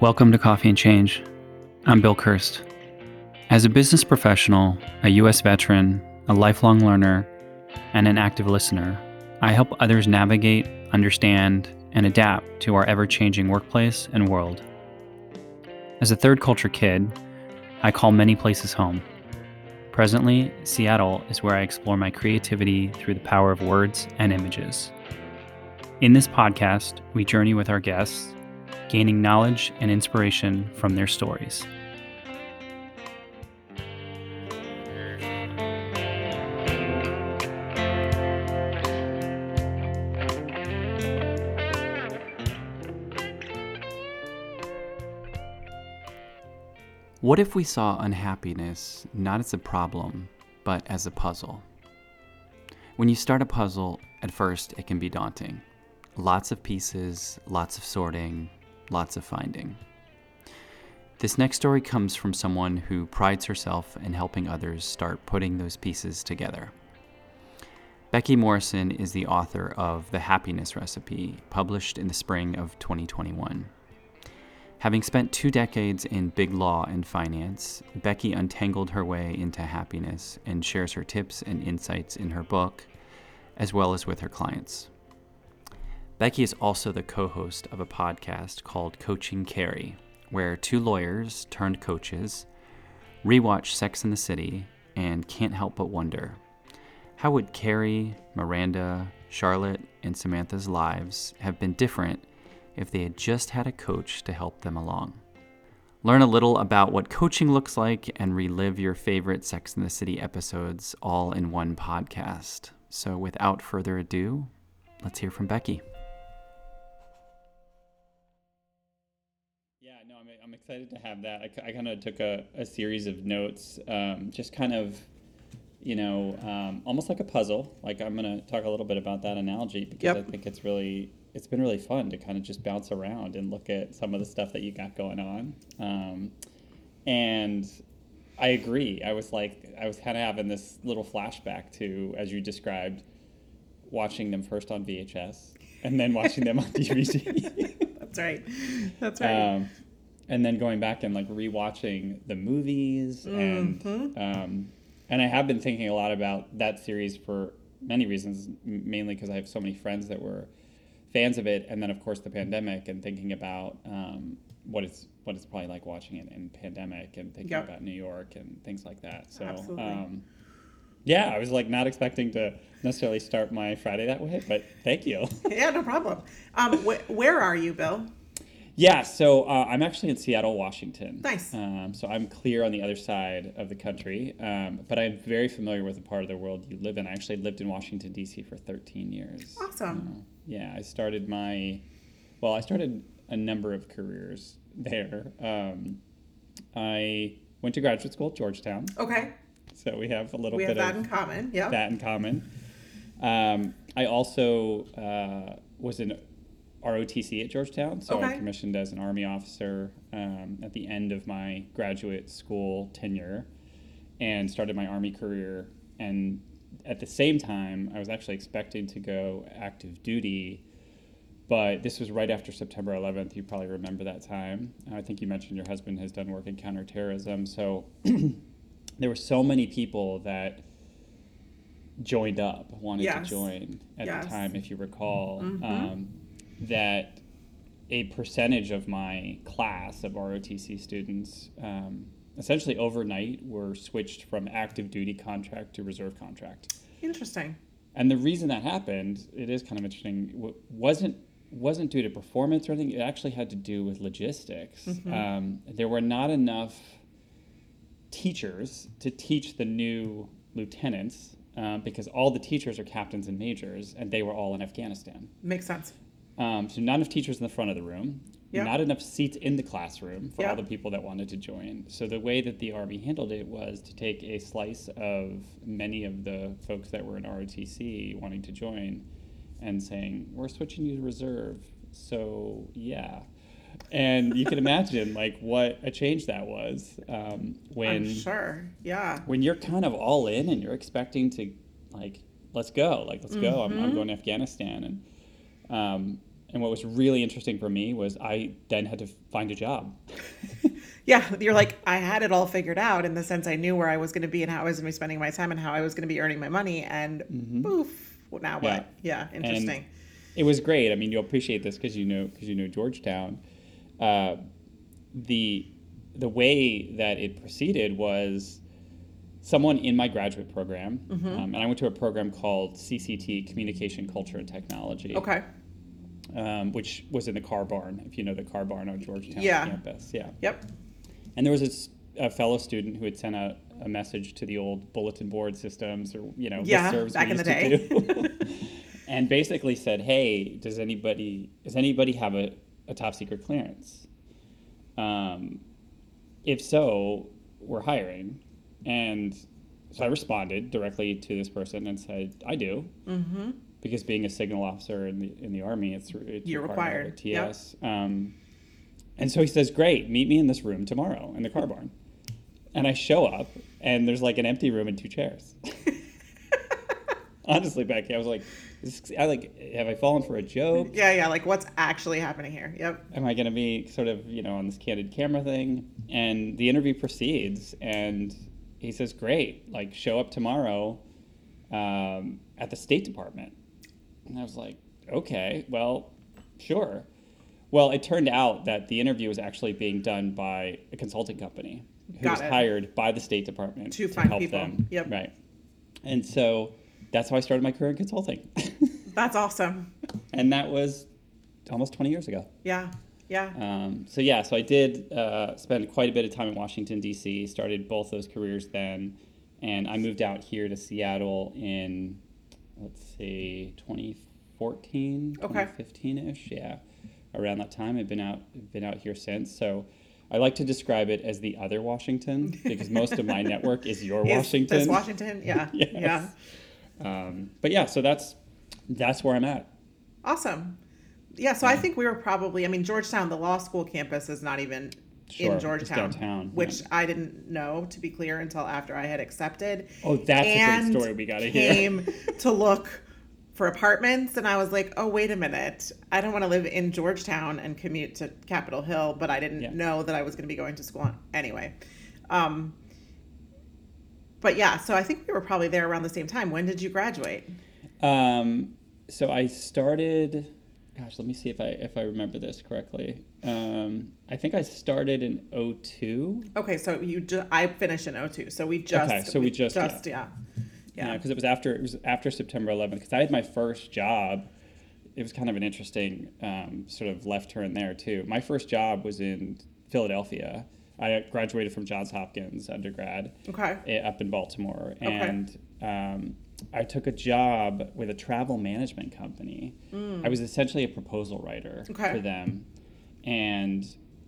Welcome to Coffee and Change. I'm Bill Kirst. As a business professional, a U.S. veteran, a lifelong learner, and an active listener, I help others navigate, understand, and adapt to our ever changing workplace and world. As a third culture kid, I call many places home. Presently, Seattle is where I explore my creativity through the power of words and images. In this podcast, we journey with our guests gaining knowledge and inspiration from their stories. What if we saw unhappiness not as a problem, but as a puzzle? When you start a puzzle, at first it can be daunting. Lots of pieces, lots of sorting, lots of finding. This next story comes from someone who prides herself in helping others start putting those pieces together. Becky Morrison is the author of The Happiness Recipe, published in the spring of 2021. Having spent two decades in big law and finance, Becky untangled her way into happiness and shares her tips and insights in her book, as well as with her clients. Becky is also the co host of a podcast called Coaching Carrie, where two lawyers turned coaches rewatch Sex in the City and can't help but wonder how would Carrie, Miranda, Charlotte, and Samantha's lives have been different if they had just had a coach to help them along? Learn a little about what coaching looks like and relive your favorite Sex in the City episodes all in one podcast. So, without further ado, let's hear from Becky. Excited to have that. I, I kind of took a, a series of notes, um, just kind of, you know, um, almost like a puzzle. Like I'm going to talk a little bit about that analogy because yep. I think it's really, it's been really fun to kind of just bounce around and look at some of the stuff that you got going on. Um, and I agree. I was like, I was kind of having this little flashback to, as you described, watching them first on VHS and then watching them on DVD. That's right. That's right. Um, and then going back and like rewatching the movies and mm-hmm. um, and I have been thinking a lot about that series for many reasons, mainly because I have so many friends that were fans of it, and then of course the pandemic and thinking about um, what it's what it's probably like watching it in pandemic and thinking yep. about New York and things like that. So. Um, yeah, I was like not expecting to necessarily start my Friday that way, but thank you. yeah, no problem. Um, wh- where are you, Bill? Yeah, so uh, I'm actually in Seattle, Washington. Nice. Um, so I'm clear on the other side of the country, um, but I'm very familiar with the part of the world you live in. I actually lived in Washington D.C. for 13 years. Awesome. Uh, yeah, I started my, well, I started a number of careers there. Um, I went to graduate school at Georgetown. Okay. So we have a little we bit have that in common. Yeah. That in common. Um, I also uh, was in ROTC at Georgetown. So okay. I commissioned as an Army officer um, at the end of my graduate school tenure and started my Army career. And at the same time, I was actually expecting to go active duty, but this was right after September 11th. You probably remember that time. I think you mentioned your husband has done work in counterterrorism. So there were so many people that joined up, wanted yes. to join at yes. the time, if you recall. Mm-hmm. Um, that a percentage of my class of ROTC students um, essentially overnight were switched from active duty contract to reserve contract. Interesting. And the reason that happened, it is kind of interesting, wasn't wasn't due to performance or anything. It actually had to do with logistics. Mm-hmm. Um, there were not enough teachers to teach the new lieutenants uh, because all the teachers are captains and majors, and they were all in Afghanistan. Makes sense. Um, so not enough teachers in the front of the room, yep. not enough seats in the classroom for yep. all the people that wanted to join. So the way that the Army handled it was to take a slice of many of the folks that were in ROTC wanting to join and saying, we're switching you to reserve. So yeah. And you can imagine like what a change that was um, when I'm sure, yeah. When you're kind of all in and you're expecting to like, let's go, like let's mm-hmm. go. I'm, I'm, mm-hmm. going to Afghanistan, and um, and what was really interesting for me was I then had to find a job. yeah, you're like, I had it all figured out in the sense I knew where I was going to be and how I was going to be spending my time and how I was going to be earning my money. And mm-hmm. poof, now what? Yeah, yeah interesting. And it was great. I mean, you'll appreciate this because you know because you know Georgetown. Uh, the the way that it proceeded was someone in my graduate program, mm-hmm. um, and I went to a program called CCT Communication, Culture, and Technology. Okay um, which was in the car barn, if you know the car barn on Georgetown yeah. campus. Yeah. Yep. And there was a, a fellow student who had sent out a message to the old bulletin board systems or, you know, yeah, back in the day. and basically said, hey, does anybody, does anybody have a, a top secret clearance? Um, if so, we're hiring. And so I responded directly to this person and said, I do. Mm-hmm because being a signal officer in the in the army, it's, it's you're required. TS. Yep. Um, and so he says, "Great, meet me in this room tomorrow in the car barn." And I show up, and there's like an empty room and two chairs. Honestly, Becky, I was like, I like, have I fallen for a joke? Yeah, yeah. Like, what's actually happening here? Yep. Am I going to be sort of, you know, on this candid camera thing? And the interview proceeds, and he says, "Great, like, show up tomorrow um, at the State Department." And I was like, okay, well, sure. Well, it turned out that the interview was actually being done by a consulting company who Got was it. hired by the State Department to, to help people. them. Yep. Right. And so that's how I started my career in consulting. that's awesome. And that was almost 20 years ago. Yeah. Yeah. Um, so yeah, so I did uh, spend quite a bit of time in Washington D.C. Started both those careers then, and I moved out here to Seattle in let's see, 2014, okay. 2015 ish. Yeah, around that time. I've been out, been out here since. So I like to describe it as the other Washington because most of my network is your is, Washington. Is Washington, yeah, yes. yeah. Um, but yeah, so that's that's where I'm at. Awesome. Yeah, so yeah. I think we were probably. I mean, Georgetown, the law school campus, is not even sure, in Georgetown, downtown, which yeah. I didn't know, to be clear, until after I had accepted. Oh, that's a great story we got to hear. Came to look for apartments, and I was like, oh, wait a minute, I don't want to live in Georgetown and commute to Capitol Hill, but I didn't yeah. know that I was going to be going to school anyway. Um, but yeah, so I think we were probably there around the same time. When did you graduate? Um, so I started gosh, let me see if I if I remember this correctly. Um, I think I started in 02. Okay, so you ju- I finished in 02. So we just Okay, so we, we just, just yeah. Yeah, because yeah, it was after it was after September 11th because I had my first job. It was kind of an interesting um, sort of left turn there too. My first job was in Philadelphia. I graduated from Johns Hopkins undergrad. Okay. Up in Baltimore, and um, I took a job with a travel management company. Mm. I was essentially a proposal writer okay. for them. And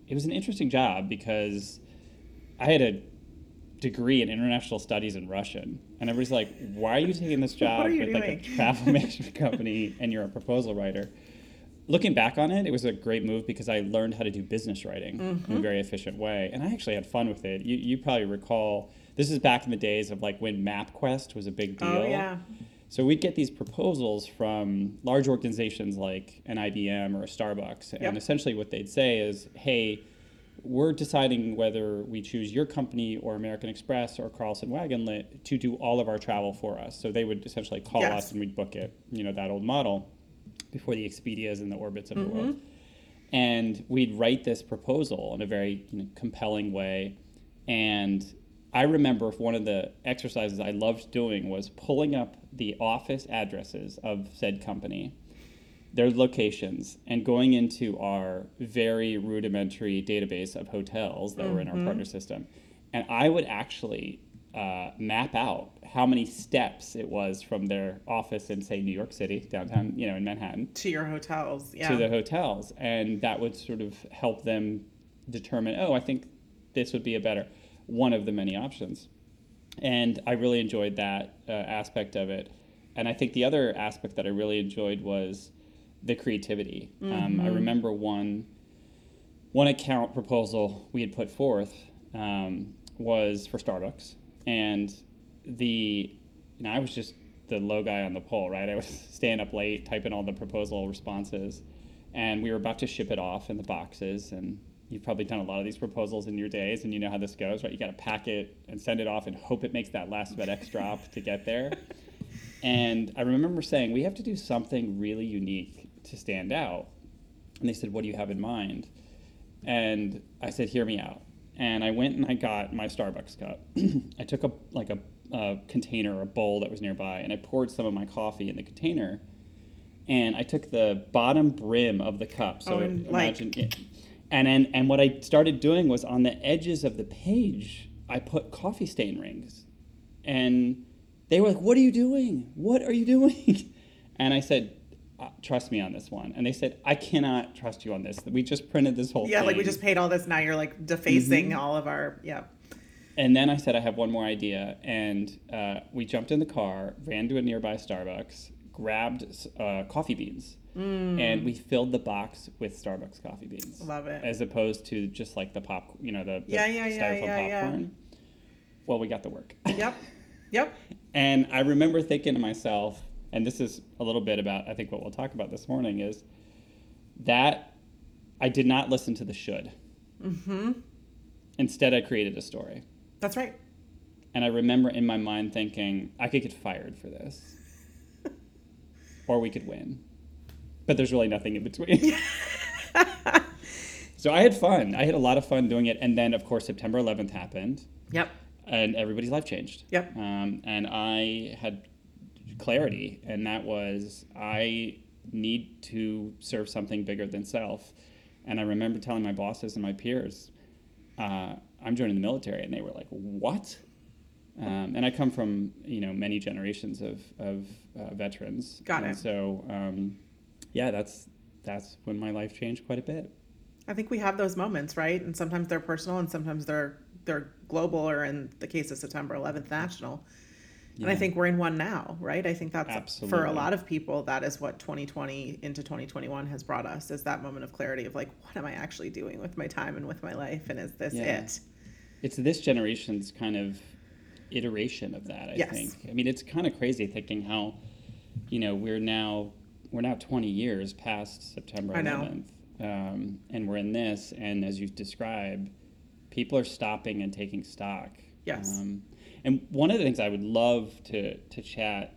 it was an interesting job because I had a degree in international studies in Russian. And everybody's like, why are you taking this job with doing? like a travel management company and you're a proposal writer? Looking back on it, it was a great move because I learned how to do business writing mm-hmm. in a mm-hmm. very efficient way. And I actually had fun with it. You, you probably recall this is back in the days of like when MapQuest was a big oh, deal. Oh yeah. So we'd get these proposals from large organizations like an IBM or a Starbucks, and yep. essentially what they'd say is, "Hey, we're deciding whether we choose your company or American Express or Carlson Wagonlit to do all of our travel for us." So they would essentially call yes. us and we'd book it. You know that old model before the Expedias and the Orbitz of mm-hmm. the world. And we'd write this proposal in a very you know, compelling way, and I remember if one of the exercises I loved doing was pulling up the office addresses of said company, their locations, and going into our very rudimentary database of hotels that mm-hmm. were in our mm-hmm. partner system. And I would actually uh, map out how many steps it was from their office in, say, New York City, downtown, you know, in Manhattan, to your hotels, yeah, to the hotels, and that would sort of help them determine, oh, I think this would be a better one of the many options. And I really enjoyed that uh, aspect of it. And I think the other aspect that I really enjoyed was the creativity. Mm-hmm. Um, I mm-hmm. remember one one account proposal we had put forth um, was for Starbucks, and the you know I was just the low guy on the pole, right? I was staying up late typing all the proposal responses, and we were about to ship it off in the boxes and you've probably done a lot of these proposals in your days and you know how this goes right? You got to pack it and send it off and hope it makes that last FedEx drop to get there. And i remember saying we have to do something really unique to stand out. And they said what do you have in mind? And i said hear me out. And i went and i got my starbucks cup. I took a like a, a container or a bowl that was nearby and i poured some of my coffee in the container. And I took the bottom brim of the cup. So oh, imagine, like... and and and what I started doing was on the edges of the page, I put coffee stain rings, and they were like, "What are you doing? What are you doing?" And I said, uh, "Trust me on this one." And they said, "I cannot trust you on this. We just printed this whole yeah, thing. like we just paid all this. Now you're like defacing mm-hmm. all of our yeah." And then I said, "I have one more idea," and uh, we jumped in the car, ran to a nearby Starbucks grabbed uh, coffee beans mm. and we filled the box with Starbucks coffee beans. Love it. As opposed to just like the pop, you know, the, the yeah, yeah, styrofoam yeah, yeah, popcorn. Yeah. Well, we got the work. Yep. Yep. and I remember thinking to myself, and this is a little bit about I think what we'll talk about this morning is that I did not listen to the should. Mm-hmm. Instead, I created a story. That's right. And I remember in my mind thinking, I could get fired for this or we could win. But there's really nothing in between. so I had fun. I had a lot of fun doing it. And then, of course, September 11th happened. Yep. And everybody's life changed. Yep. Um, and I had clarity, and that was I need to serve something bigger than self. And I remember telling my bosses and my peers, uh, I'm joining the military. And they were like, What? Um, and I come from you know many generations of, of uh, veterans. Got and it. So um, yeah, that's that's when my life changed quite a bit. I think we have those moments, right? And sometimes they're personal, and sometimes they're they're global, or in the case of September 11th, national. Yeah. And I think we're in one now, right? I think that's Absolutely. for a lot of people that is what 2020 into 2021 has brought us is that moment of clarity of like, what am I actually doing with my time and with my life, and is this yeah. it? It's this generation's kind of iteration of that. I yes. think. I mean, it's kind of crazy thinking how, you know, we're now we're now 20 years past September 11th, um, and we're in this. And as you've described, people are stopping and taking stock. Yes. Um, and one of the things I would love to to chat,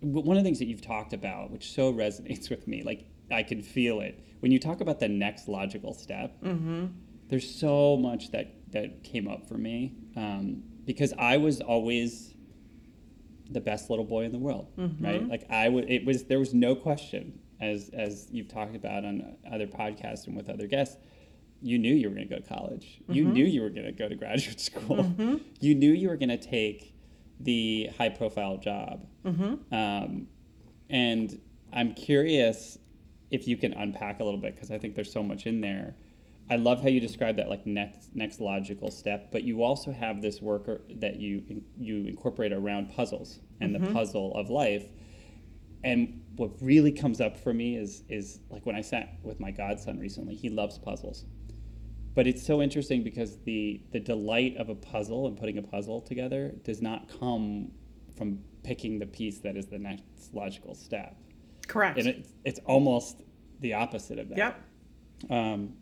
one of the things that you've talked about, which so resonates with me, like I can feel it when you talk about the next logical step. Mm-hmm. There's so much that that came up for me. Um, because I was always the best little boy in the world, mm-hmm. right? Like I would, it was there was no question as as you've talked about on other podcasts and with other guests. You knew you were going to go to college. Mm-hmm. You knew you were going to go to graduate school. Mm-hmm. You knew you were going to take the high profile job. Mm-hmm. Um, and I'm curious if you can unpack a little bit because I think there's so much in there I love how you describe that like next next logical step, but you also have this work that you you incorporate around puzzles and mm-hmm. the puzzle of life. And what really comes up for me is is like when I sat with my godson recently, he loves puzzles. But it's so interesting because the the delight of a puzzle and putting a puzzle together does not come from picking the piece that is the next logical step. Correct. And it's it's almost the opposite of that. Yep. Um,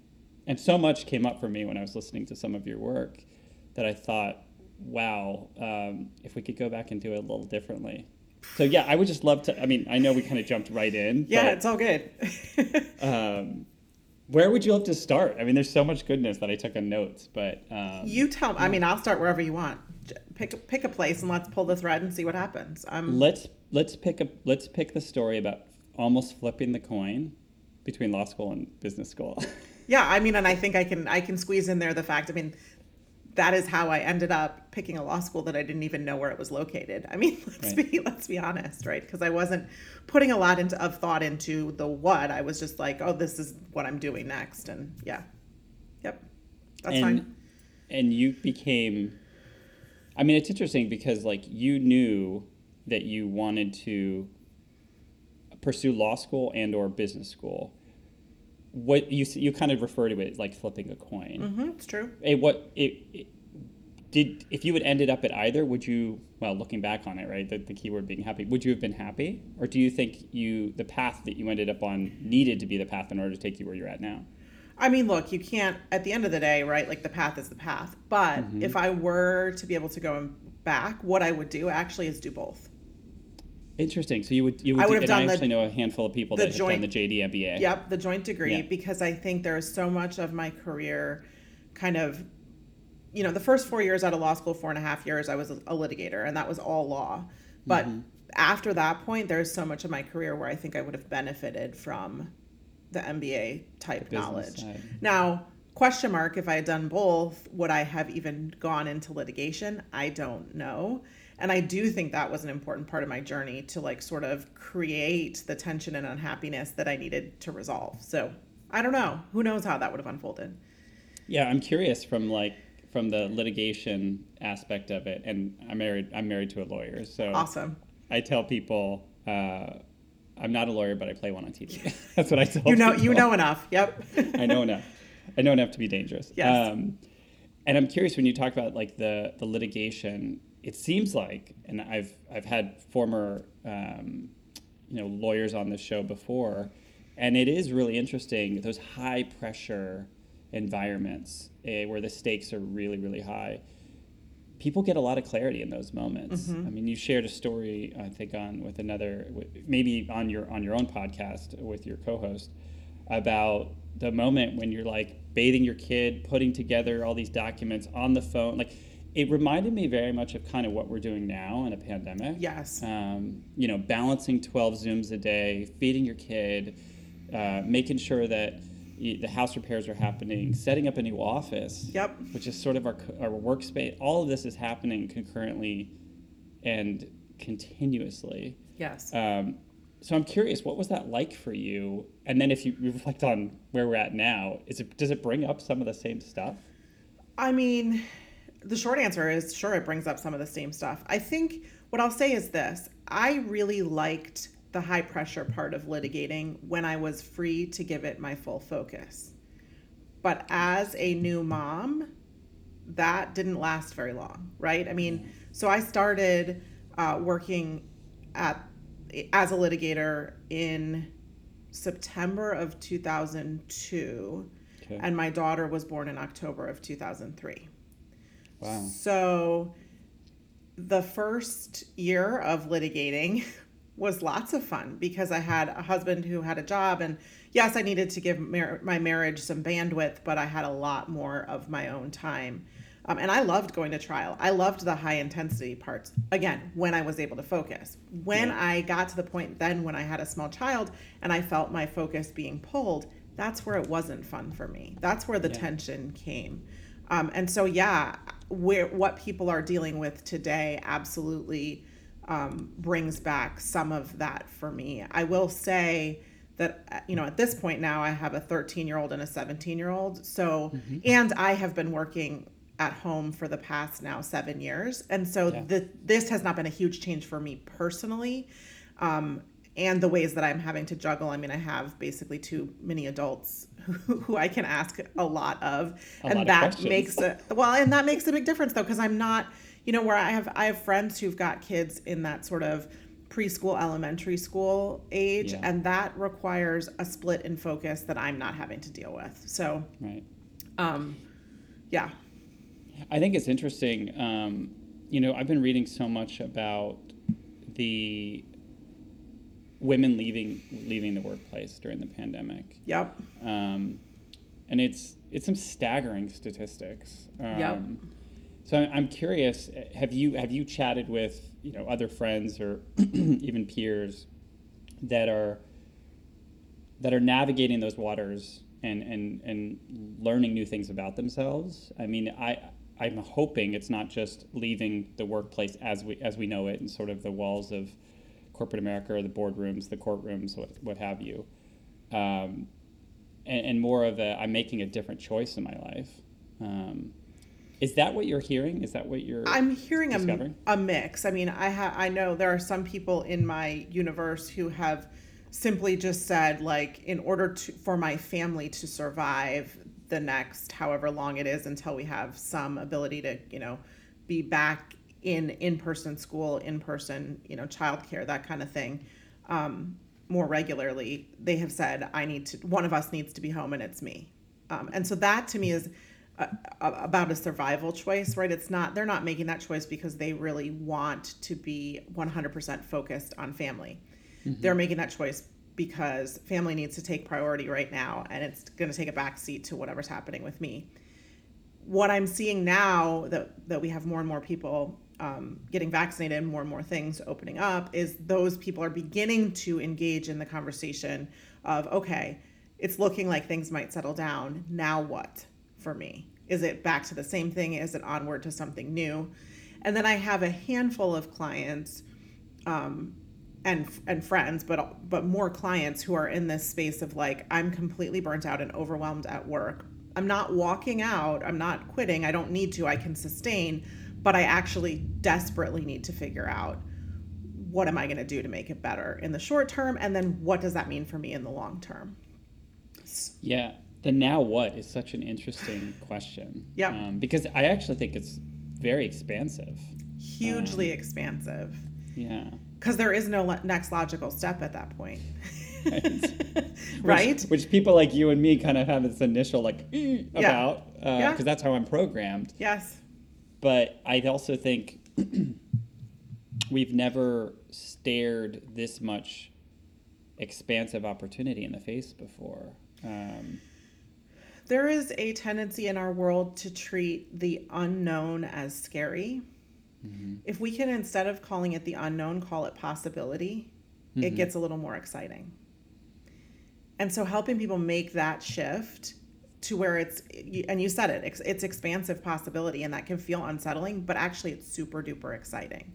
and so much came up for me when I was listening to some of your work that I thought, wow, um, if we could go back and do it a little differently. So yeah, I would just love to. I mean, I know we kind of jumped right in. Yeah, but, it's all good. um, where would you love to start? I mean, there's so much goodness that I took on notes, but um, you tell. me. I mean, I'll start wherever you want. Pick pick a place and let's pull the thread and see what happens. Um, let's let's pick a let's pick the story about almost flipping the coin between law school and business school. yeah, I mean, and I think I can I can squeeze in there the fact. I mean, that is how I ended up picking a law school that I didn't even know where it was located. I mean, let's right. be let's be honest, right? Because I wasn't putting a lot into of thought into the what. I was just like, oh, this is what I'm doing next, and yeah, yep, that's and, fine. And you became. I mean, it's interesting because like you knew that you wanted to pursue law school and or business school what you you kind of refer to it like flipping a coin. Mm-hmm, it's true. Hey, what it, it, did if you had ended up at either, would you? Well, looking back on it, right, the, the key word being happy. Would you have been happy, or do you think you the path that you ended up on needed to be the path in order to take you where you're at now? I mean, look, you can't. At the end of the day, right? Like the path is the path. But mm-hmm. if I were to be able to go back, what I would do actually is do both. Interesting. So you would you would, I would have done I actually the, know a handful of people that joint, have done the JD MBA. Yep, the joint degree yeah. because I think there is so much of my career kind of you know, the first four years out of law school, four and a half years, I was a, litigator, and that was all law. But mm-hmm. after that point, there's so much of my career where I think I would have benefited from the MBA type knowledge. Side. Now, question mark if I had done both, would I have even gone into litigation? I don't know. And I do think that was an important part of my journey to like sort of create the tension and unhappiness that I needed to resolve. So I don't know. Who knows how that would have unfolded? Yeah, I'm curious from like from the litigation aspect of it, and I'm married. I'm married to a lawyer, so awesome. I tell people. Uh, I'm not a lawyer, but I play one on TV. That's what I tell you know. People. You know enough. Yep. I know enough. I know enough to be dangerous. Yes. Um, and I'm curious when you talk about like the the litigation. It seems like, and I've I've had former um, you know lawyers on this show before, and it is really interesting. Those high pressure environments uh, where the stakes are really really high people get a lot of clarity in those moments mm-hmm. i mean you shared a story i think on with another maybe on your on your own podcast with your co-host about the moment when you're like bathing your kid putting together all these documents on the phone like it reminded me very much of kind of what we're doing now in a pandemic yes um, you know balancing 12 zooms a day feeding your kid uh, making sure that the house repairs are happening, setting up a new office. Yep. Which is sort of our, our workspace. All of this is happening concurrently and continuously. Yes. Um, so I'm curious, what was that like for you? And then if you reflect on where we're at now, is it does it bring up some of the same stuff? I mean, the short answer is sure it brings up some of the same stuff. I think what I'll say is this. I really liked the high pressure part of litigating when I was free to give it my full focus. But as a new mom, that didn't last very long, right? I mean, so I started uh, working at as a litigator in September of 2002, okay. and my daughter was born in October of 2003. Wow. So the first year of litigating was lots of fun because I had a husband who had a job and yes, I needed to give mar- my marriage some bandwidth, but I had a lot more of my own time. Um, and I loved going to trial. I loved the high intensity parts. Again, when I was able to focus. When yeah. I got to the point then when I had a small child and I felt my focus being pulled, that's where it wasn't fun for me. That's where the yeah. tension came. Um, and so, yeah, where what people are dealing with today absolutely um, brings back some of that for me. I will say that uh, you know at this point now I have a 13 year old and a 17 year old. So mm-hmm. and I have been working at home for the past now seven years, and so yeah. the, this has not been a huge change for me personally. Um, and the ways that I'm having to juggle. I mean, I have basically two mini adults who, who I can ask a lot of, a and lot that of makes it well, and that makes a big difference though, because I'm not you know where i have i have friends who've got kids in that sort of preschool elementary school age yeah. and that requires a split in focus that i'm not having to deal with. So right. um yeah. I think it's interesting um you know i've been reading so much about the women leaving leaving the workplace during the pandemic yep um and it's it's some staggering statistics um, yep so I'm curious. Have you have you chatted with you know other friends or even peers that are that are navigating those waters and and and learning new things about themselves? I mean, I I'm hoping it's not just leaving the workplace as we as we know it and sort of the walls of corporate America or the boardrooms, the courtrooms, what what have you, um, and, and, more of a I'm making a different choice in my life. Um, is that what you're hearing? Is that what you're I'm hearing a, a mix. I mean, I ha- I know there are some people in my universe who have simply just said like in order to for my family to survive the next however long it is until we have some ability to, you know, be back in in-person school in-person you know childcare that kind of thing um, more regularly they have said i need to one of us needs to be home and it's me. Um, and so that to me is a, a, about a survival choice right? It's not they're not making that choice because they really want to be 100% focused on family. Mm-hmm. they're making that choice because family needs to take priority right now and it's going to take a back seat to whatever's happening with me. What i'm seeing now that, that we have more and more people um, getting vaccinated and more and more things opening up is those people are beginning to engage in the conversation of okay it's looking like things might settle down. Now what for me? Is it back to the same thing? Is it onward to something new? And then i have a handful of clients um, and and friends but but more clients who are in this space of like I'm completely burnt out and overwhelmed at work. I'm not walking out, I'm not quitting, I don't need to, I can sustain, but I actually desperately need to figure out what am I going to do to make it better in the short term and then what does that mean for me in the long term? Yeah, the now what is such an interesting question. Yeah. Um, because I actually think it's very expansive. Hugely um, expansive. Yeah because there is no next logical step at that point. right? Which, which, people like you and me kind of have this initial like about because uh, yeah. that's how I'm programmed. Yes. But I also think we've never stared this much expansive opportunity in the face before. Um, there is a tendency in our world to treat the unknown as scary. Mm-hmm. If we can, instead of calling it the unknown, call it possibility, mm-hmm. it gets a little more exciting. And so helping people make that shift to where it's, and you said it, it's expansive possibility, and that can feel unsettling, but actually it's super duper exciting.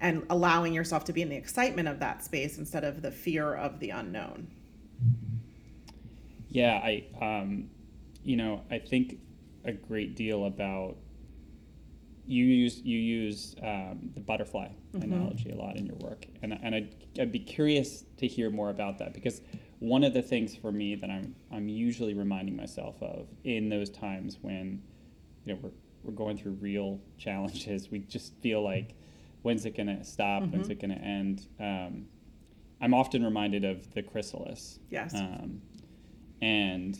And allowing yourself to be in the excitement of that space instead of the fear of the unknown. Yeah, I, um, you know, I think a great deal about you use you use um, the butterfly mm-hmm. analogy a lot in your work, and and I'd, I'd be curious to hear more about that because one of the things for me that I'm I'm usually reminding myself of in those times when you know we're we're going through real challenges, we just feel like when's it going to stop? Mm-hmm. When's it going to end? Um, I'm often reminded of the chrysalis. Yes. Um, and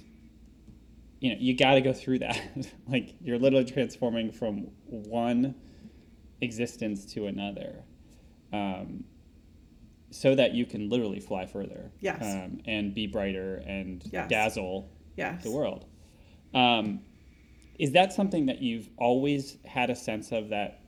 you know you got to go through that like you're literally transforming from one existence to another um, so that you can literally fly further yes. um, and be brighter and yes. dazzle yes. the world um, is that something that you've always had a sense of that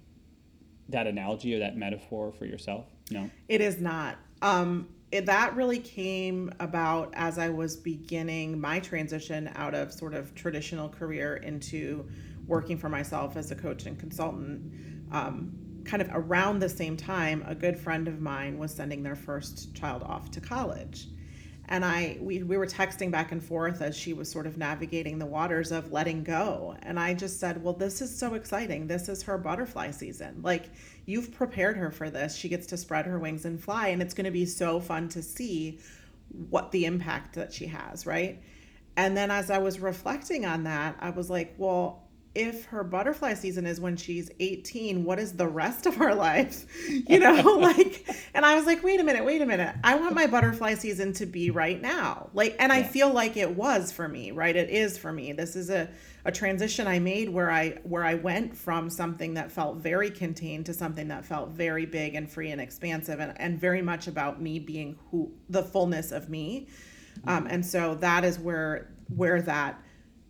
that analogy or that metaphor for yourself no it is not um, it, that really came about as I was beginning my transition out of sort of traditional career into working for myself as a coach and consultant. Um, kind of around the same time, a good friend of mine was sending their first child off to college. And I we, we were texting back and forth as she was sort of navigating the waters of letting go. And I just said well this is so exciting. This is her butterfly season. Like you've prepared her for this. She gets to spread her wings and fly and it's going to be so fun to see what the impact that she has right? And then as I was reflecting on that I was like well if her butterfly season is when she's 18 what is the rest of our lives you know like and i was like wait a minute wait a minute. I want my butterfly season to be right now. Like and yeah. i feel like it was for me right? It is for me. This is a, a transition i made where i where i went from something that felt very contained to something that felt very big and free and expansive and, and very much about me being who the fullness of me. Um, and so that is where where that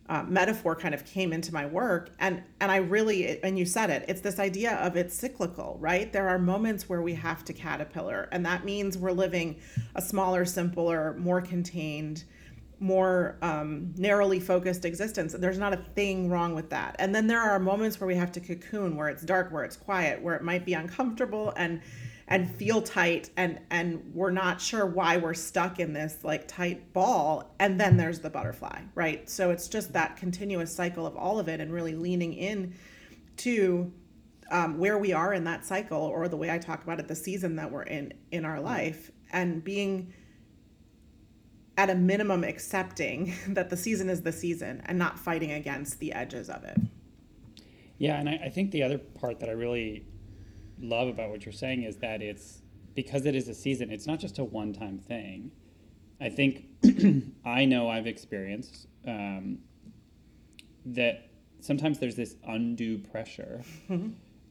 uh, metaphor kind of came into my work. And and i really and you said it it's this idea of it's cyclical right? There are moments where we have to caterpillar and that means we're living a smaller simpler more contained more um, narrowly focused existence. And there's not a thing wrong with that. And then there are moments where we have to cocoon where it's dark where it's quiet where it might be uncomfortable and and feel tight and and we're not sure why we're stuck in this like tight ball and then there's the butterfly right? So it's just that continuous cycle of all of it and really leaning in to um, where we are in that cycle or the way i talk about it the season that we're in in our life and being at a minimum accepting that the season is the season and not fighting against the edges of it. Yeah, and I, I think the other part that I really love about what you're saying is that it's because it is a season, it's not just a one time thing. I think I know I've experienced um, that sometimes there's this undue pressure mm-hmm.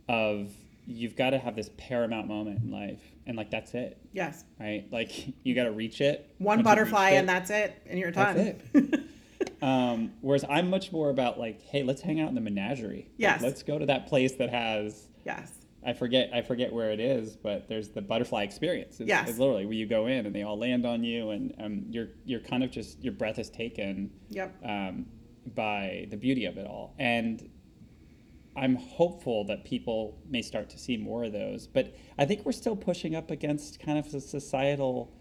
of you've got to have this paramount moment in life and like that's it. Yes. Right? Like you got to reach it. One butterfly and that's it and you're done. that's it. Um, whereas i'm much more about like hey let's hang out in the menagerie. Yes. like, let's go to that place that has yes I forget I forget where it is, but there's the butterfly experience. It's, yes. it's literally where you go in and they all land on you, and um, you're you're kind of just your breath is taken. Yep. Um, by the beauty of it all, and I'm hopeful that people may start to see more of those. But I think we're still pushing up against kind of a societal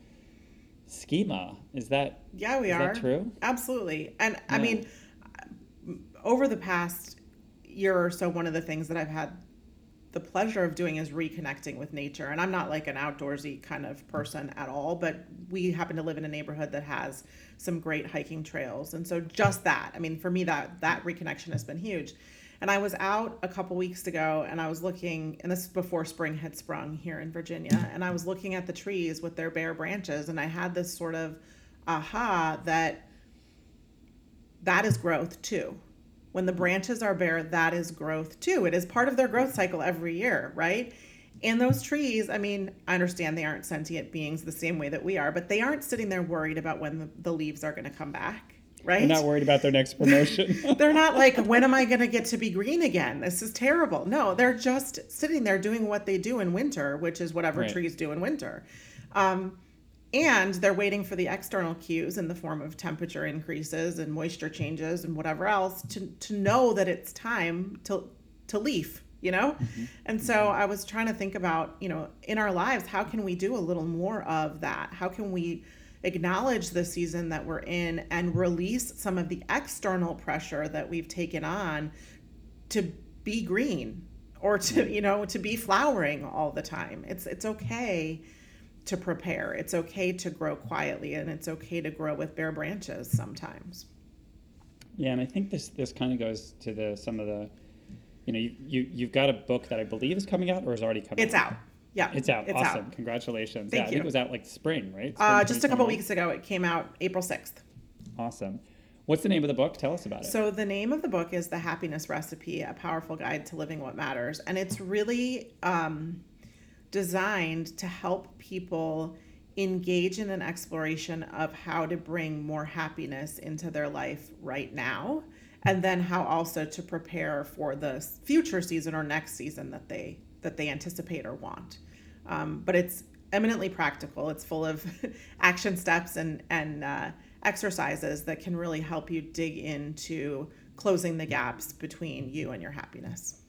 schema. Is that yeah? We is are that true. Absolutely, and yeah. I mean, over the past year or so, one of the things that I've had the pleasure of doing is reconnecting with nature. And I'm not like an outdoorsy kind of person at all, but we happen to live in a neighborhood that has some great hiking trails. And so just that, I mean, for me that that reconnection has been huge. And I was out a couple weeks ago and I was looking, and this is before spring had sprung here in Virginia, and I was looking at the trees with their bare branches, and I had this sort of aha that that is growth too when the branches are bare, that is growth too. It is part of their growth cycle every year, right? And those trees, I mean, I understand they aren't sentient beings the same way that we are, but they aren't sitting there worried about when the, the leaves are going to come back, right? They're not worried about their next promotion. they're not like, when am I going to get to be green again? This is terrible. No, they're just sitting there doing what they do in winter, which is whatever right. trees do in winter. Um, and they're waiting for the external cues in the form of temperature increases and moisture changes and whatever else to, to know that it's time to to leaf you know? Mm-hmm. and so i was trying to think about you know in our lives how can we do a little more of that? How can we acknowledge the season that we're in and release some of the external pressure that we've taken on to be green or to you know to be flowering all the time? It's it's okay to prepare. It's okay to grow quietly and it's okay to grow with bare branches sometimes. Yeah, and I think this this kind of goes to the some of the you know, you, you you've got a book that I believe is coming out or is already coming it's out. out. Yeah. It's out. It's awesome. Out. Congratulations. Thank yeah, you. I think it was out like spring, right? Spring uh, just a couple weeks ago. It came out April 6th. Awesome. What's the name of the book? Tell us about it. So, the name of the book is The Happiness Recipe A Powerful Guide to Living What Matters. And it's really um, designed to help people engage in an exploration of how to bring more happiness into their life right now and then how also to prepare for the future season or next season that they that they anticipate or want. Um, but it's eminently practical. It's full of action steps and and uh, exercises that can really help you dig into closing the gaps between you and your happiness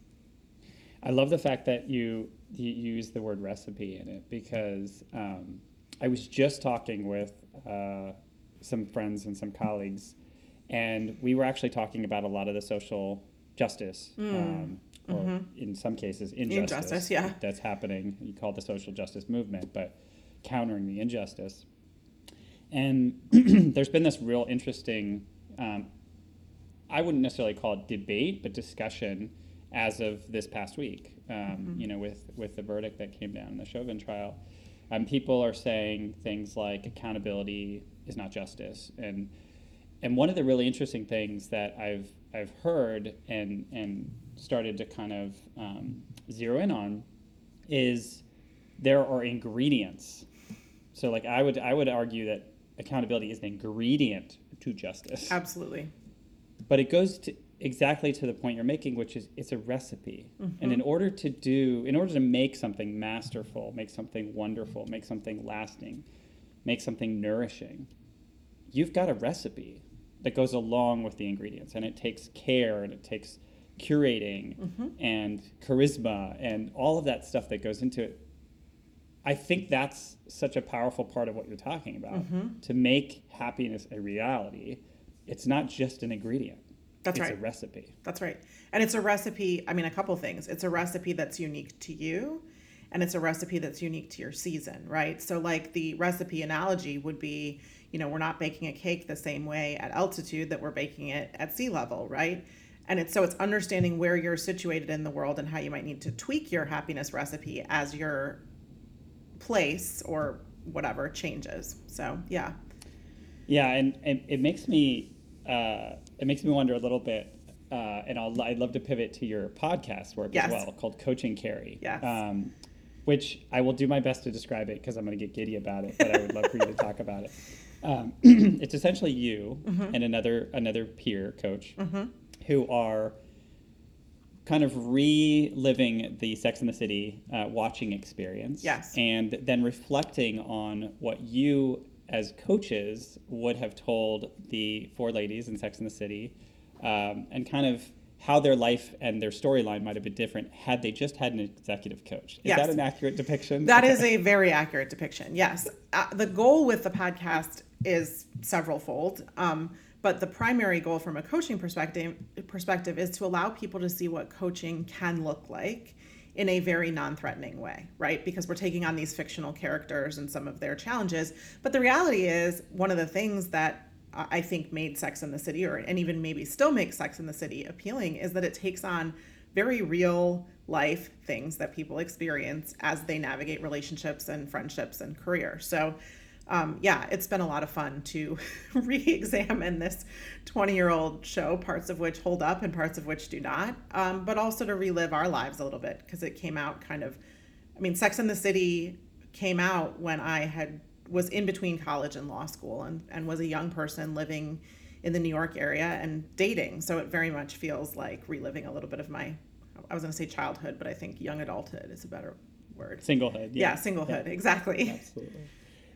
i love the fact that you you use the word recipe in it because um, I was just talking with uh, some friends and some colleagues, and we were actually talking about a lot of the social justice, mm. um, or mm-hmm. in some cases injustice, injustice, yeah, that's happening. You call it the social justice movement, but countering the injustice. And there's been this real interesting, um, I wouldn't necessarily call it debate, but discussion as of this past week. Um, mm-hmm. You know, with with the verdict that came down in the Chauvin trial, um, people are saying things like accountability is not justice, and and one of the really interesting things that I've I've heard and and started to kind of um, zero in on is there are ingredients. So like I would I would argue that accountability is an ingredient to justice. Absolutely. But it goes to exactly to the point you're making, which is it's a recipe. Mm-hmm. And in order to do, in order to make something masterful, make something wonderful, make something lasting, make something nourishing, you've got a recipe that goes along with the ingredients. And it takes care and it takes curating mm-hmm. and charisma and all of that stuff that goes into it. I think that's such a powerful part of what you're talking about. Mm-hmm. To make happiness a reality, it's not just an ingredient that's it's right. a recipe. That's right. And it's a recipe, I mean, a couple things. It's a recipe that's unique to you, and it's a recipe that's unique to your season, right? So, like the recipe analogy would be, you know, we're not baking a cake the same way at altitude that we're baking it at sea level, right? And it's so it's understanding where you're situated in the world and how you might need to tweak your happiness recipe as your place or whatever changes. So yeah. Yeah, and, and it makes me uh, it makes me wonder a little bit, uh, and I'll, I'd love to pivot to your podcast work yes. as well, called Coaching Carrie. Yes. Um, which I will do my best to describe it because I'm going to get giddy about it, but I would love for you to talk about it. Um, it's essentially you mm-hmm. and another another peer coach mm-hmm. who are kind of reliving the Sex and the City uh, watching experience. Yes. And then reflecting on what you as coaches would have told the four ladies in Sex and the City um, and kind of how their life and their storyline might have been different had they just had an executive coach. Is yes. that an accurate depiction? That is a very accurate depiction. Yes. Uh, the goal with the podcast is several fold. Um, but the primary goal from a coaching perspective perspective is to allow people to see what coaching can look like in a very non-threatening way, right? Because we're taking on these fictional characters and some of their challenges. But the reality is one of the things that I think made Sex and the City or and even maybe still makes Sex and the City appealing is that it takes on very real life things that people experience as they navigate relationships and friendships and career. So um, yeah, it's been a lot of fun to re examine this 20 year old show, parts of which hold up and parts of which do not, um, but also to relive our lives a little bit because it came out kind of, I mean, Sex and the City came out when I had was in between college and law school and, and was a young person living in the New York area and dating. So it very much feels like reliving a little bit of my, I was going to say childhood, but I think young adulthood is a better word. Singlehood. Yeah, yeah singlehood. Yeah. Exactly. Absolutely.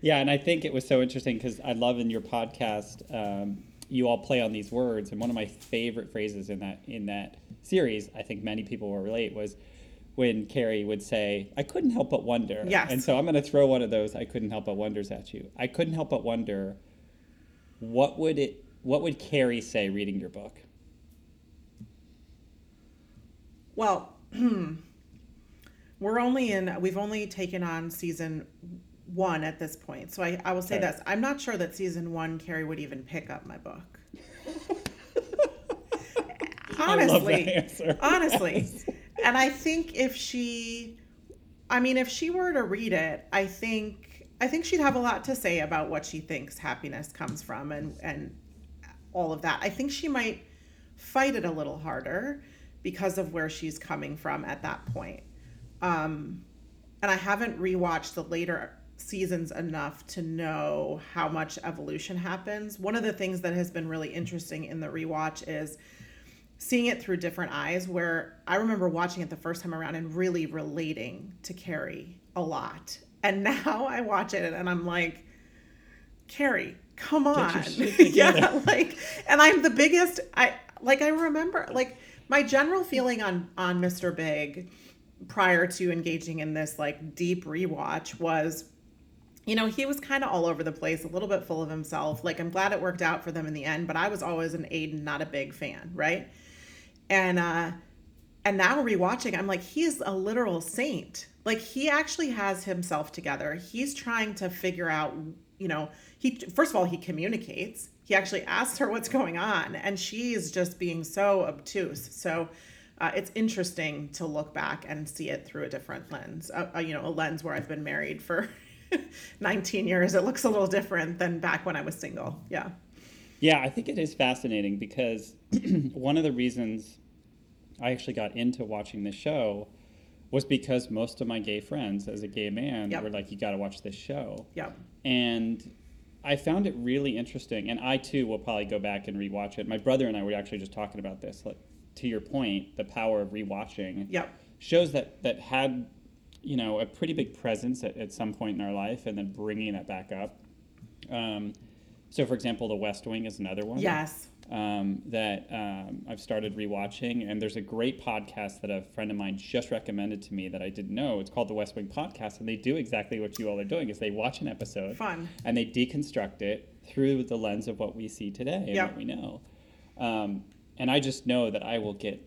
Yeah, and I think it was so interesting because I love in your podcast um, you all play on these words, and one of my favorite phrases in that in that series, I think many people will relate, was when Carrie would say, "I couldn't help but wonder." Yes. And so I'm going to throw one of those "I couldn't help but wonders" at you. I couldn't help but wonder, what would it, what would Carrie say reading your book? Well. we're only in we've only taken on season one at this point. So I, I will say okay. this. I'm not sure that season one Carrie would even pick up my book. honestly. honestly. and I think if she I mean if she were to read it, I think I think she'd have a lot to say about what she thinks happiness comes from and and all of that. I think she might fight it a little harder because of where she's coming from at that point. Um, and I haven't rewatched the later seasons enough to know how much evolution happens. One of the things that has been really interesting in the rewatch is seeing it through different eyes where I remember watching it the first time around and really relating to Carrie a lot. And now I watch it and I'm like, Carrie, come on. yeah, like and I'm the biggest I like I remember like my general feeling on on Mr. Big prior to engaging in this like deep rewatch was you know, he was kind of all over the place, a little bit full of himself. Like, I'm glad it worked out for them in the end, but I was always an Aidan, not a big fan, right? And uh, and now rewatching, I'm like, he's a literal saint. Like, he actually has himself together. He's trying to figure out, you know, he first of all he communicates. He actually asks her what's going on, and she's just being so obtuse. So. Uh, it's interesting to look back and see it through a different lens, uh, you know, a lens where I've been married for 19 years, it looks a little different than back when I was single. Yeah. Yeah, I think it is fascinating because one of the reasons I actually got into watching this show was because most of my gay friends, as a gay man, yep. were like, "You got to watch this show." Yeah. And I found it really interesting, and I too will probably go back and rewatch it. My brother and I were actually just talking about this. Like, to your point, the power of rewatching. Yep. Shows that that had you know, a pretty big presence at, at some point in our life and then bringing that back up. Um, so, for example, The West Wing is another one. Yes. Um, that um, I've started rewatching. And there's a great podcast that a friend of mine just recommended to me that I didn't know. It's called The West Wing Podcast. And they do exactly what you all are doing is they watch an episode. Fun. And they deconstruct it through the lens of what we see today and yep. what we know. Um, and I just know that I will get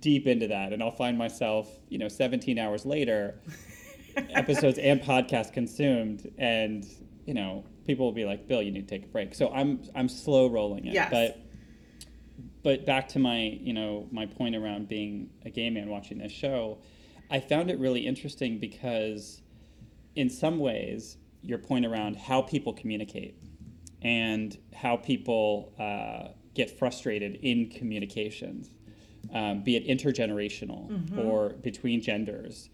deep into that and I'll find myself, you know, 17 hours later, episodes and podcasts consumed and, you know, people will be like, "Bill, you need to take a break." So I'm I'm slow rolling it. Yes. But but back to my you know my point around being a gay man watching this show, I found it really interesting because, in some ways, your point around how people communicate and how people uh, get frustrated in communications, um, be it intergenerational mm-hmm. or between genders.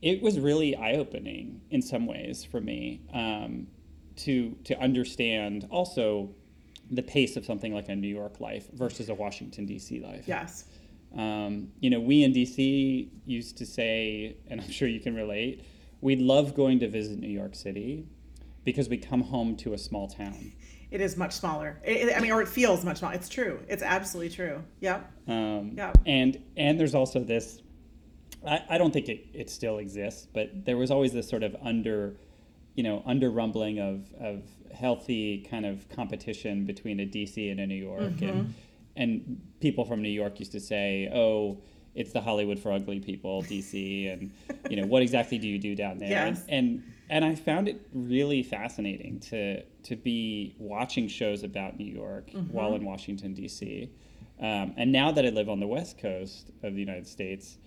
It was really eye opening in some ways for me um, to to understand also the pace of something like a New York life versus a Washington D.C. life. Yes. Um, you know, we in D.C. used to say, and I'm sure you can relate, we love going to visit New York City because we come home to a small town. It is much smaller. It, I mean, or it feels much smaller. It's true. It's absolutely true. Yep. Um, yep. And and there's also this. I, I don't think it, it still exists, but there was always this sort of under, you know, under rumbling of of healthy kind of competition between a DC and a New York, mm-hmm. and and people from New York used to say, oh it's the Hollywood for ugly people, DC, and you know what exactly do you do down there? Yes. And, and and I found it really fascinating to to be watching shows about New York mm-hmm. while in Washington D.C. Um, and now that I live on the West Coast of the United States,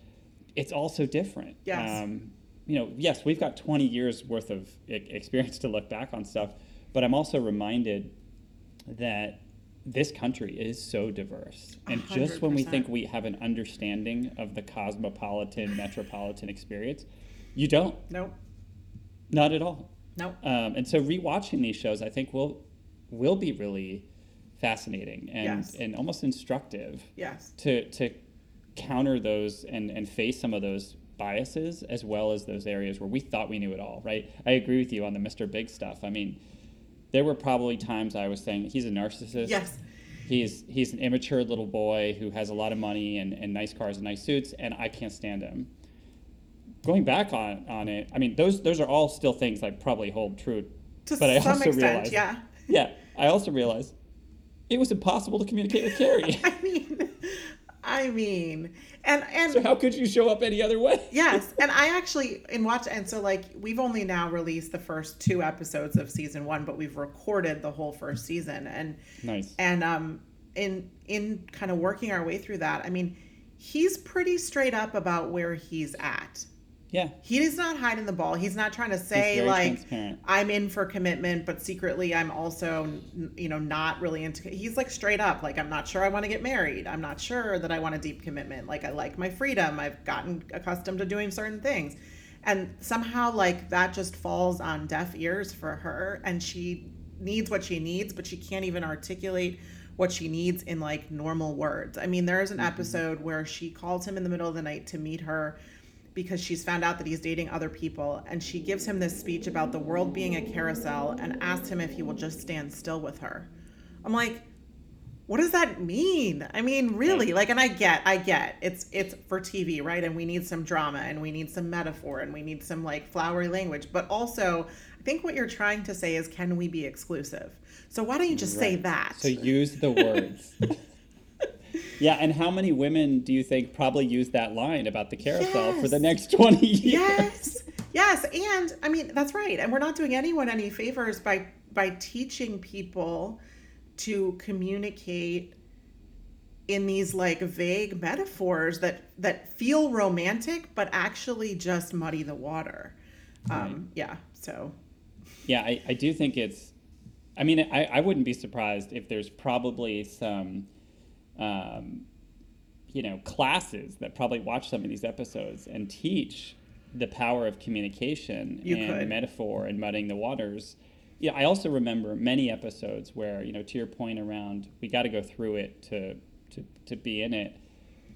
it's also different. Yes. Um, you know, yes, we've got 20 years worth of experience to look back on stuff, but I'm also reminded that this country is so diverse. And 100%. just when we think we have an understanding of the cosmopolitan, metropolitan experience, you don't. Nope. Not at all. Nope. Um, and so rewatching these shows, I think will will be really fascinating and yes. and almost instructive. Yes. To to counter those and and face some of those biases as well as those areas where we thought we knew it all. Right. I agree with you on the Mr. Big stuff. I mean there were probably times I was saying he's a narcissist. Yes. He's he's an immature little boy who has a lot of money and, and nice cars and nice suits, and I can't stand him. Going back on, on it, I mean those those are all still things I probably hold true. To but I some also extent, realized, yeah. Yeah, I also realized it was impossible to communicate with Carrie. I mean, I mean, and and so how could you show up any other way? yes, and I actually in watch and so like we've only now released the first two episodes of season one, but we've recorded the whole first season and nice and um in in kind of working our way through that, I mean, he's pretty straight up about where he's at. Yeah. He is not hiding the ball. He's not trying to say like I'm in for commitment, but secretly I'm also you know not really into he's like straight up like I'm not sure I want to get married. I'm not sure that I want a deep commitment. Like I like my freedom. I've gotten accustomed to doing certain things. And somehow like that just falls on deaf ears for her and she needs what she needs, but she can't even articulate what she needs in like normal words. I mean, there is an mm-hmm. episode where she calls him in the middle of the night to meet her because she's found out that he's dating other people and she gives him this speech about the world being a carousel and asks him if he will just stand still with her. I'm like, what does that mean? I mean, really? Like and I get, I get. It's it's for TV, right? And we need some drama and we need some metaphor and we need some like flowery language, but also I think what you're trying to say is can we be exclusive? So why don't you just right. say that? So use the words. Yeah, and how many women do you think probably use that line about the carousel yes. for the next 20 years? Yes. Yes, and I mean that's right. And we're not doing anyone any favors by by teaching people to communicate in these like vague metaphors that that feel romantic but actually just muddy the water. Right. Um, yeah, so Yeah, I, I do think it's I mean I, I wouldn't be surprised if there's probably some um, you know, classes that probably watch some of these episodes and teach the power of communication you and could. metaphor and muddying the waters. Yeah, I also remember many episodes where, you know, to your point around we got to go through it to, to, to be in it.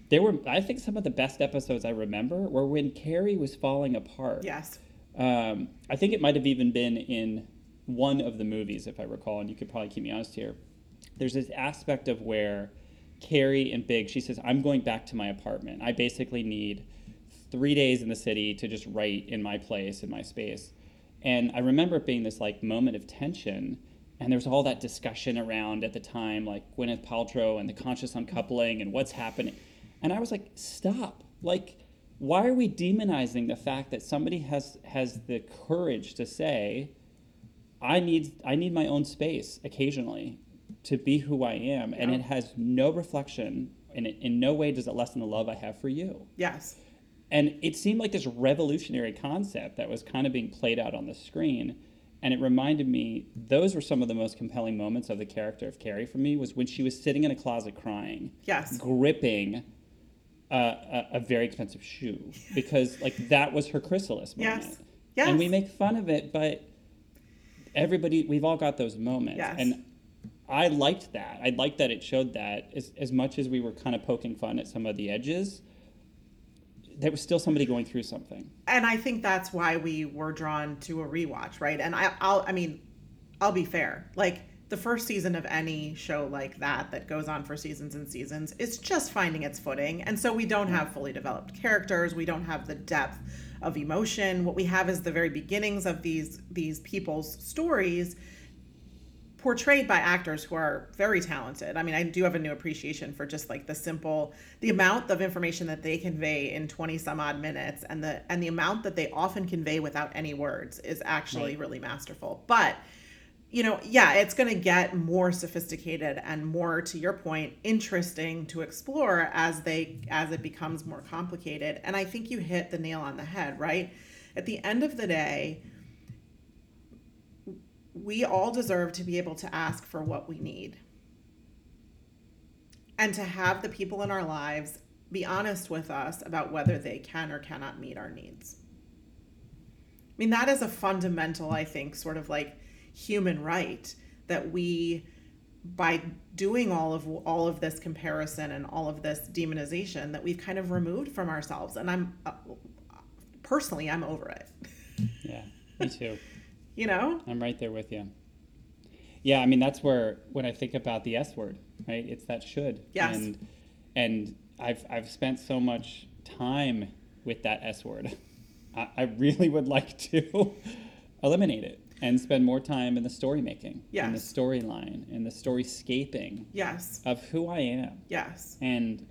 There were, I think, some of the best episodes I remember were when Carrie was falling apart. Yes. Um, I think it might have even been in one of the movies, if I recall, and you could probably keep me honest here. There's this aspect of where Carrie and Big, she says, I'm going back to my apartment. I basically need three days in the city to just write in my place, in my space. And I remember it being this like moment of tension. And there was all that discussion around at the time, like Gwyneth Paltrow and the conscious uncoupling and what's happening. And I was like, stop. Like, why are we demonizing the fact that somebody has has the courage to say, I need I need my own space occasionally to be who I am, and it has no reflection, and it, in no way does it lessen the love I have for you. Yes. And it seemed like this revolutionary concept that was kind of being played out on the screen. And it reminded me, those were some of the most compelling moments of the character of Carrie for me, was when she was sitting in a closet crying. Yes. Gripping a, a, a very expensive shoe. Because, like, that was her chrysalis moment. Yes. Yes. And we make fun of it, but everybody, we've all got those moments. Yes. And I liked that. I liked that it showed that as, as much as we were kind of poking fun at some of the edges, there was still somebody going through something. And I think that's why we were drawn to a rewatch, right? And I, I'll, I mean, I'll be fair. Like the first season of any show like that that goes on for seasons and seasons, it's just finding its footing. And so we don't have fully developed characters. We don't have the depth of emotion. What we have is the very beginnings of these these people's stories portrayed by actors who are very talented. I mean, I do have a new appreciation for just like the simple the amount of information that they convey in 20 some odd minutes and the and the amount that they often convey without any words is actually right. really masterful. But you know, yeah, it's going to get more sophisticated and more to your point interesting to explore as they as it becomes more complicated. And I think you hit the nail on the head, right? At the end of the day, we all deserve to be able to ask for what we need. And to have the people in our lives be honest with us about whether they can or cannot meet our needs. I mean, that is a fundamental, I think, sort of like human right that we by doing all of all of this comparison and all of this demonization that we've kind of removed from ourselves. And i'm uh, personally i'm over it. Yeah me too you know? I'm right there with you. Yeah i mean that's where when i think about the s word right? It's that should. Yes. And and i've i've spent so much time with that s word. I, I really would like to eliminate it and spend more time in the story making yes. in the storyline in the storyscaping yes. of who i am. Yes. And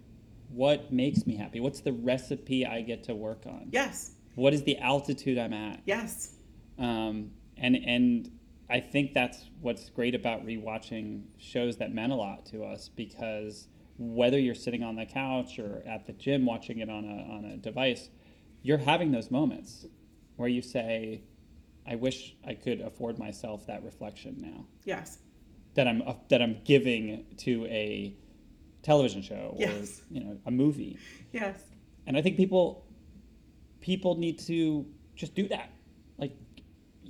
what makes me happy? What's the recipe i get to work on? Yes. What is the altitude i'm at? Yes. Um, and and I think that's what's great about rewatching shows that meant a lot to us because whether you're sitting on the couch or at the gym watching it on a on a device, you're having those moments where you say, "I wish I could afford myself that reflection now." Yes. That I'm uh, that I'm giving to a television show yes. or you know a movie. Yes. And I think people people need to just do that.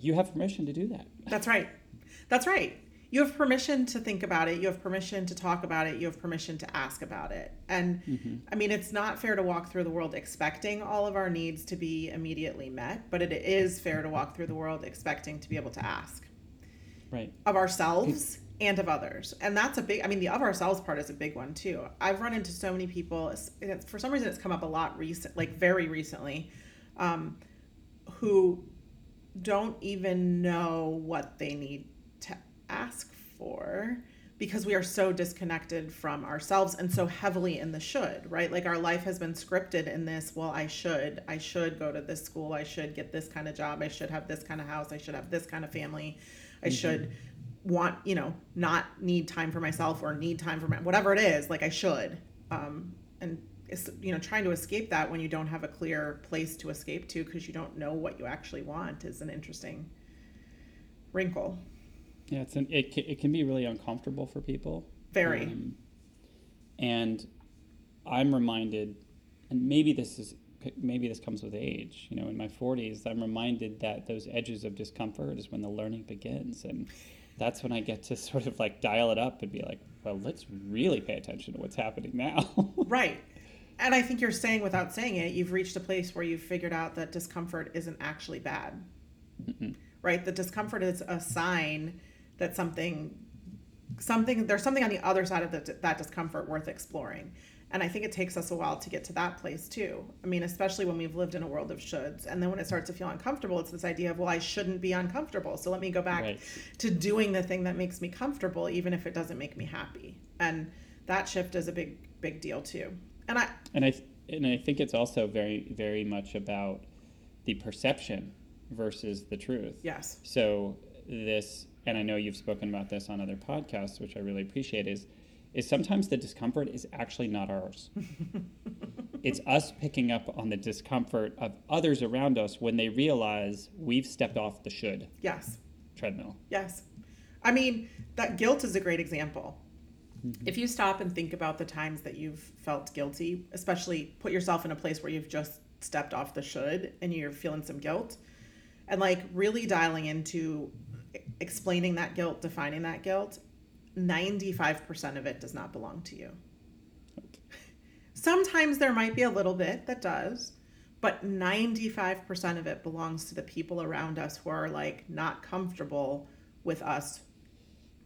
You have permission to do that. That's right. That's right. You have permission to think about it. You have permission to talk about it. You have permission to ask about it. And mm-hmm. I mean, it's not fair to walk through the world expecting all of our needs to be immediately met, but it is fair to walk through the world expecting to be able to ask. Right. Of ourselves and of others. And that's a big, I mean, the of ourselves part is a big one too. I've run into so many people, for some reason, it's come up a lot recent, like very recently, um, who don't even know what they need to ask for because we are so disconnected from ourselves and so heavily in the should, right? Like our life has been scripted in this, well, I should, I should go to this school, I should get this kind of job, I should have this kind of house, I should have this kind of family, I mm-hmm. should want, you know, not need time for myself or need time for my, whatever it is, like I should. Um, and you know trying to escape that when you don't have a clear place to escape to because you don't know what you actually want is an interesting wrinkle. Yeah it's an, it, it can be really uncomfortable for people. Very. Um, and i'm reminded and maybe this is maybe this comes with age you know in my 40s i'm reminded that those edges of discomfort is when the learning begins and that's when i get to sort of like dial it up and be like well let's really pay attention to what's happening now. Right and I think you're saying without saying it, you've reached a place where you've figured out that discomfort isn't actually bad. mm Right? The discomfort is a sign that something something there's something on the other side of the, that discomfort worth exploring. And I think it takes us a while to get to that place too. I mean, especially when we've lived in a world of shoulds. And then when it starts to feel uncomfortable, it's this idea of, well, I shouldn't be uncomfortable. So let me go back right. to doing the thing that makes me comfortable, even if it doesn't make me happy. And that shift is a big, big deal too. And I and I and I think it's also very very much about the perception versus the truth. Yes. So this and I know you've spoken about this on other podcasts, which I really appreciate, is is sometimes the discomfort is actually not ours. it's us picking up on the discomfort of others around us when they realize we've stepped off the should. Yes. Treadmill. Yes. I mean, that guilt is a great example. Mm-hmm. If you stop and think about the times that you've felt guilty, especially put yourself in a place where you've just stepped off the should and you're feeling some guilt, and like really dialing into explaining that guilt, defining that guilt, 95% of it does not belong to you. Sometimes there might be a little bit that does, but 95% of it belongs to the people around us who are like not comfortable with us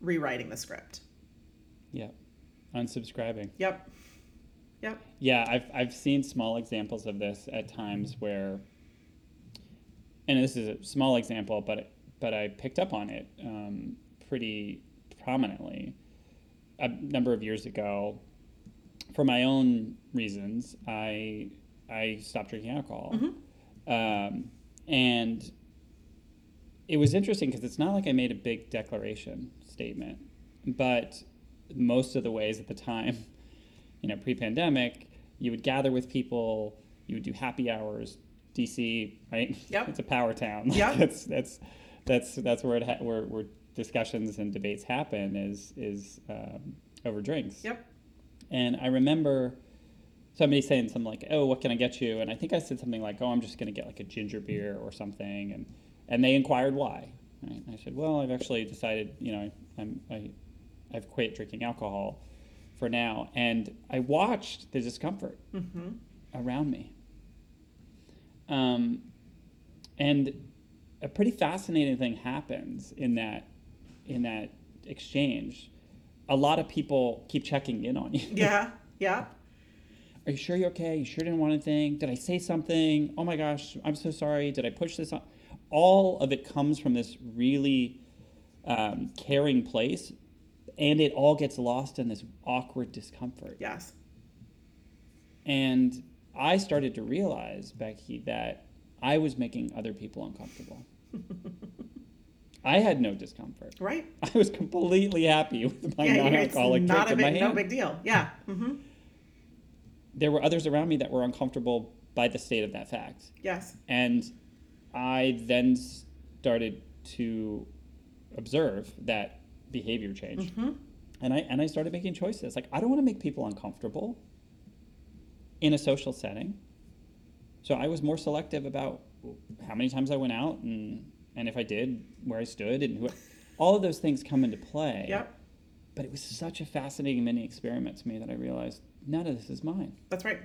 rewriting the script. Yeah. Unsubscribing. Yep. Yep. Yeah, I've I've seen small examples of this at times where and this is a small example, but but I picked up on it um, pretty prominently a number of years ago. For my own reasons, I I stopped drinking alcohol, mm-hmm. um, and it was interesting because it's not like I made a big declaration statement, but most of the ways at the time, you know, pre-pandemic, you would gather with people, you would do happy hours, DC, right? Yep. It's a power town. Yeah. that's that's that's that's where it ha- where where discussions and debates happen is is um, over drinks. Yep. And I remember somebody saying something like, "Oh, what can I get you?" And I think I said something like, "Oh, I'm just going to get like a ginger beer or something." And and they inquired why. Right? And I said, "Well, I've actually decided, you know, I'm I, I've quit drinking alcohol for now." And I watched the discomfort mm-hmm. around me. Um, and a pretty fascinating thing happens in that in that exchange. A lot of people keep checking in on you. Yeah, yeah. Are you sure you're okay? You sure didn't want anything? Did I say something? Oh my gosh, I'm so sorry. Did I push this on? All of it comes from this really um, caring place, and it all gets lost in this awkward discomfort. Yes. And I started to realize, Becky, that I was making other people uncomfortable. I had no discomfort. Right. I was completely happy with my yeah, non-alcoholic drink in big, my hand. No big deal. Yeah. Mm-hmm. There were others around me that were uncomfortable by the state of that fact. Yes. And I then started to observe that behavior change. Mm-hmm. And I and I started making choices. Like I don't want to make people uncomfortable in a social setting. So I was more selective about how many times I went out and and if I did, where I stood and who, all of those things come into play. Yep. But it was such a fascinating mini experiment to me that I realized none of this is mine. That's right.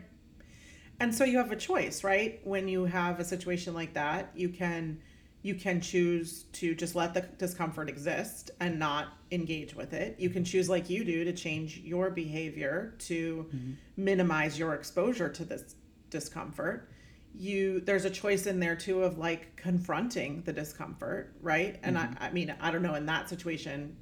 And so you have a choice, right? When you have a situation like that, you can you can choose to just let the discomfort exist and not engage with it. You can choose like you do to change your behavior to mm-hmm. minimize your exposure to this discomfort you there's a choice in there too of like confronting the discomfort right and mm-hmm. I, I mean i don't know in that situation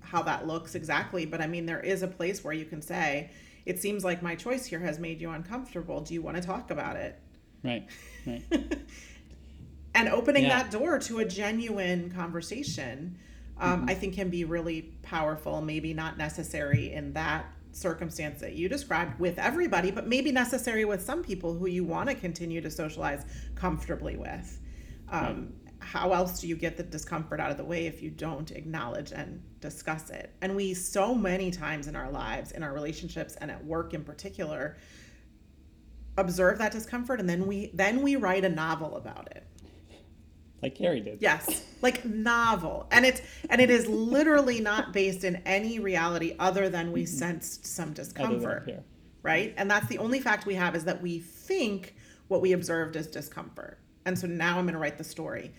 how that looks exactly but i mean there is a place where you can say it seems like my choice here has made you uncomfortable do you want to talk about it right right and opening yeah. that door to a genuine conversation um, mm-hmm. i think can be really powerful maybe not necessary in that circumstance that you described with everybody, but maybe necessary with some people who you want to continue to socialize comfortably with. Um, How else do you get the discomfort out of the way if you don't acknowledge and discuss it? And we, so many times in our lives, in our relationships, and at work in particular, observe that discomfort and then we then we write a novel about it like Carrie did. Yes, like novel, and it's and it is literally not based in any reality other than we mm-hmm. sensed some discomfort, right? And that's the only fact we have is that we think what we observed is discomfort, and so now I'm going to write the story,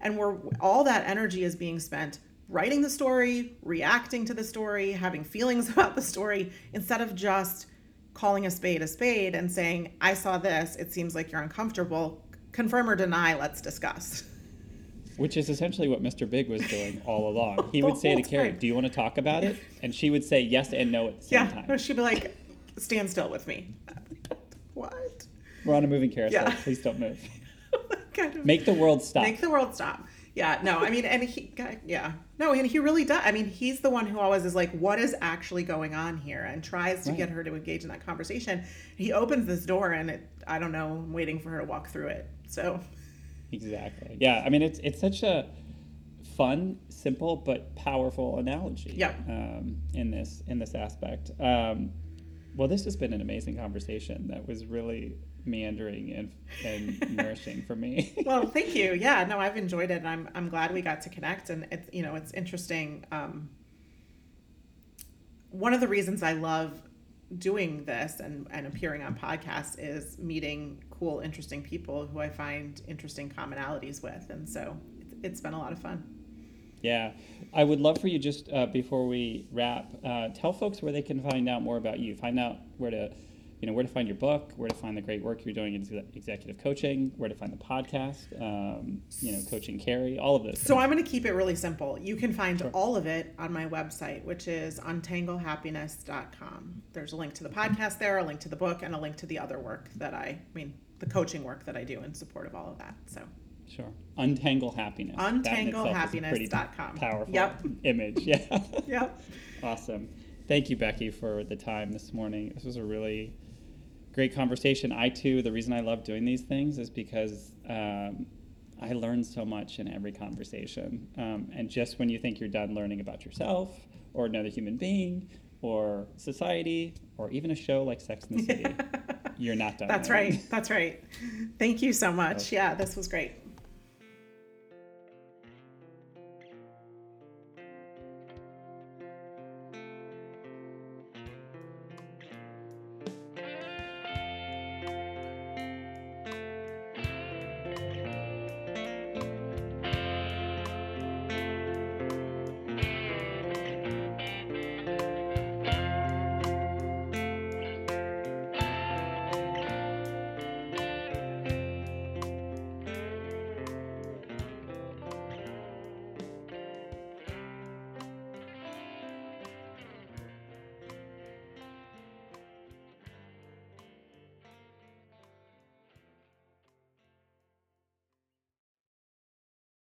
and we're all that energy is being spent writing the story, reacting to the story, having feelings about the story, instead of just calling a spade a spade and saying, "I saw this. It seems like you're uncomfortable." Confirm or deny. Let's discuss. Which is essentially what Mr. Big was doing all along. He would say to Carrie, "Do you want to talk about it?" And she would say yes and no at the same yeah, time. she'd be like, "Stand still with me." what? We're on a moving carousel. Yeah. Please don't move. make the world stop. Make the world stop. yeah, no, I mean, and he, yeah, no, and he really does. I mean, he's the one who always is like, what is actually going on here, and tries to right. get her to engage in that conversation. He opens this door, and it, I don't know, I'm waiting for her to walk through it. So, exactly, yeah. I mean, it's it's such a fun, simple but powerful analogy. Yeah. Um, in this in this aspect. Um, well, this has been an amazing conversation. That was really meandering and, and nourishing for me. well, thank you. Yeah, no, I've enjoyed it. And I'm, I'm glad we got to connect. And it's, you know, it's interesting. Um, one of the reasons I love doing this and, and appearing on podcasts is meeting cool, interesting people who I find interesting commonalities with. And so it's, it's been a lot of fun. Yeah, I would love for you just uh, before we wrap, uh, tell folks where they can find out more about you, find out where to you know where to find your book, where to find the great work you're doing in executive coaching, where to find the podcast, um, you know, coaching Carrie, all of this. So. I'm going to keep it really simple. You can find sure. all of it on my website, which is untanglehappiness.com. There's a link to the podcast there, a link to the book, and a link to the other work that I, I mean, the coaching work that I do in support of all of that. So. Sure. Untangle happiness. Untanglehappiness.com. Powerful yep. image. Yeah. yep. Awesome. Thank you, Becky, for the time this morning. This was a really great conversation. I too, the reason I love doing these things is because um, I learn so much in every conversation. Um, and just when you think you're done learning about yourself or another human being or society or even a show like Sex and the City, you're not done. That's right. That's right. Thank you so much. Okay. Yeah, this was great.